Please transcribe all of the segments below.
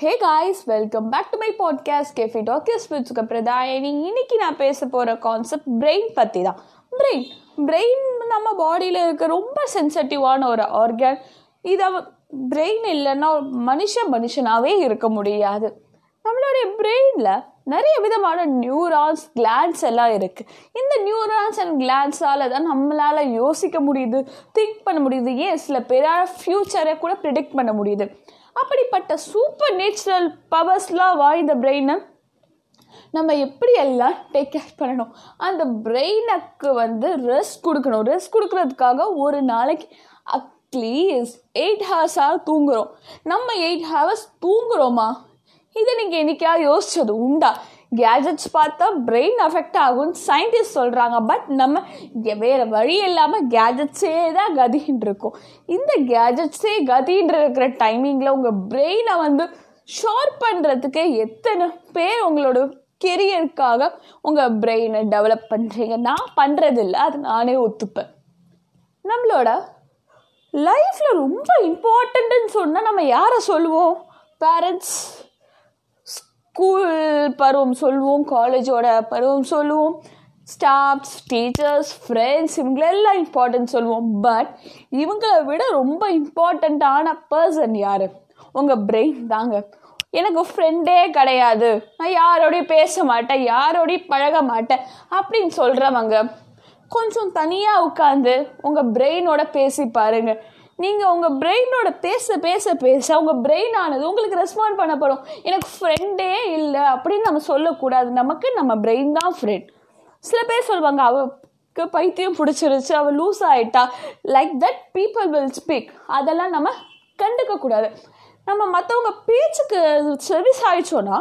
Hey guys welcome back to my podcast Cafe Talkies with Pradhayani இன்னைக்கு நான் பேச போகிற கான்செப்ட் பிரெயின் பற்றி தான். பிரெயின் பிரெயின் நம்ம பாடியில் இருக்க ரொம்ப சென்சிட்டிவான ஒரு ஆர்கன் இதை பிரெயின் இல்லைன்னா மனுஷன் மனுஷனாகவே இருக்க முடியாது. நம்மளுடைய பிரெயினில் நிறைய விதமான நியூரான்ஸ் கிளான்ஸ் எல்லாம் இருக்குது இந்த நியூரான்ஸ் அண்ட் கிளான்ஸால் தான் நம்மளால் யோசிக்க முடியுது திங்க் பண்ண முடியுது. ஏன்? சில பேரால் ஃப்யூச்சரை கூட ப்ரிடிக்ட் பண்ண முடியுது. அப்படிப்பட்ட சூப்பர் நேச்சுரல் பவர்ஸ்லாம் வாய்ந்த பிரெயினை நம்ம எப்படி எல்லாம் டேக் கேர் பண்ணணும்? அந்த பிரெயினுக்கு வந்து ரெஸ்ட் கொடுக்கணும். ரெஸ்ட் கொடுக்கறதுக்காக ஒரு நாளைக்கு அட்லீஸ்ட் எயிட் ஹவர்ஸாக தூங்குகிறோம் நம்ம எயிட் ஹவர்ஸ் தூங்குகிறோமா இதை நீங்கள் என்றைக்கா யோசிச்சது உண்டா? கேஜெட்ஸ் பார்த்தா பிரெயின் அஃபெக்ட் ஆகும்னு சயின்டிஸ்ட் சொல்கிறாங்க பட் நம்ம வேறு வழி இல்லாமல் கேஜெட்ஸே தான் கதின்னு இருக்கும். இந்த கேஜெட்ஸே கதின்னு இருக்கிற டைமிங்கில் உங்கள் பிரெயினை வந்து ஷோர் பண்ணுறதுக்கு எத்தனை பேர் உங்களோட கெரியருக்காக உங்கள் பிரெயினை டெவலப் பண்ணுறீங்க நான் பண்ணுறதில்ல அது நானே ஒத்துப்பேன். நம்மளோட லைஃப்பில் ரொம்ப இம்பார்ட்டண்ட்டுன்னு சொன்னால் நம்ம யாரை சொல்லுவோம்? பேரண்ட்ஸ் ஸ்கூல் பருவம் சொல்லுவோம் காலேஜோட பருவம் சொல்லுவோம். ஸ்டாஃப்ஸ் டீச்சர்ஸ் ஃப்ரெண்ட்ஸ் இவங்களெல்லாம் இம்பார்ட்டன்ட் சொல்லுவோம். பட் இவங்களை விட ரொம்ப இம்பார்ட்டண்ட்டான பர்சன் யார்? உங்கள் பிரெயின் தாங்க. எனக்கு ஃப்ரெண்டே கிடையாது. நான் யாரோடையும் பேச மாட்டேன் யாரோடையும் பழக மாட்டேன் அப்படின்னு சொல்கிறவங்க கொஞ்சம் தனியாக உட்காந்து உங்கள் பிரெயினோட பேசி பாருங்கள் நீங்கள் உங்கள் பிரெயினோட பேச பேச பேச. உங்கள் பிரெயின் ஆனது உங்களுக்கு ரெஸ்பாண்ட் பண்ணப்படும். எனக்கு ஃப்ரெண்டே இல்லை அப்படின்னு நம்ம சொல்லக்கூடாது. நமக்கு நம்ம பிரெயின் தான் ஃப்ரெண்ட் சில பேர் சொல்லுவாங்க அவளுக்கு பைத்தியம் பிடிச்சிருச்சு அவள் லூஸ் ஆகிட்டா like that people will speak அதெல்லாம் நம்ம கண்டுக்கக்கூடாது நம்ம மற்றவங்க பேச்சுக்கு சர்வீஸ் ஆயிடுச்சோன்னா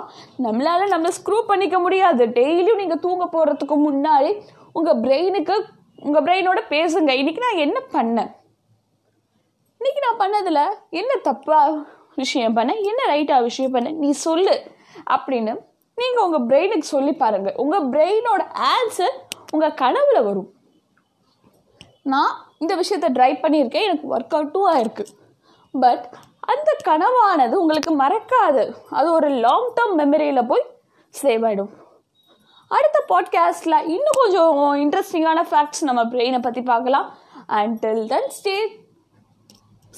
நம்மளால் நம்மளை ஸ்க்ரூ பண்ணிக்க முடியாது. டெய்லியும் நீங்கள் தூங்க போகிறதுக்கு முன்னாடி உங்கள் பிரெயினுக்கு உங்கள் பிரெயினோட பேசுங்க. இன்றைக்கி நான் என்ன பண்ணேன்? இன்றைக்கி நான் பண்ணதில் என்ன தப்பாக விஷயம் பண்ணேன் என்ன ரைட்டாக விஷயம் பண்ணேன் நீ சொல்லு அப்படின்னு நீங்கள் உங்கள் பிரெயினுக்கு சொல்லி பாருங்கள் உங்கள் பிரெயினோட ஆன்சர் உங்கள் கனவில் வரும். நான் இந்த விஷயத்தை ட்ரை பண்ணியிருக்கேன். எனக்கு ஒர்க் அவுட்டும் ஆயிருக்கு பட் அந்த கனவானது உங்களுக்கு மறக்காது. அது ஒரு லாங் டேர்ம் மெமரியில் போய் சேவ் ஆகிடும் அடுத்த பாட்காஸ்டில் இன்னும் கொஞ்சம் இன்ட்ரெஸ்டிங்கான ஃபேக்ட்ஸ் நம்ம பிரெயினை பற்றி பார்க்கலாம். And till then stay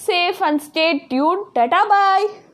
safe and stay tuned. Tata bye.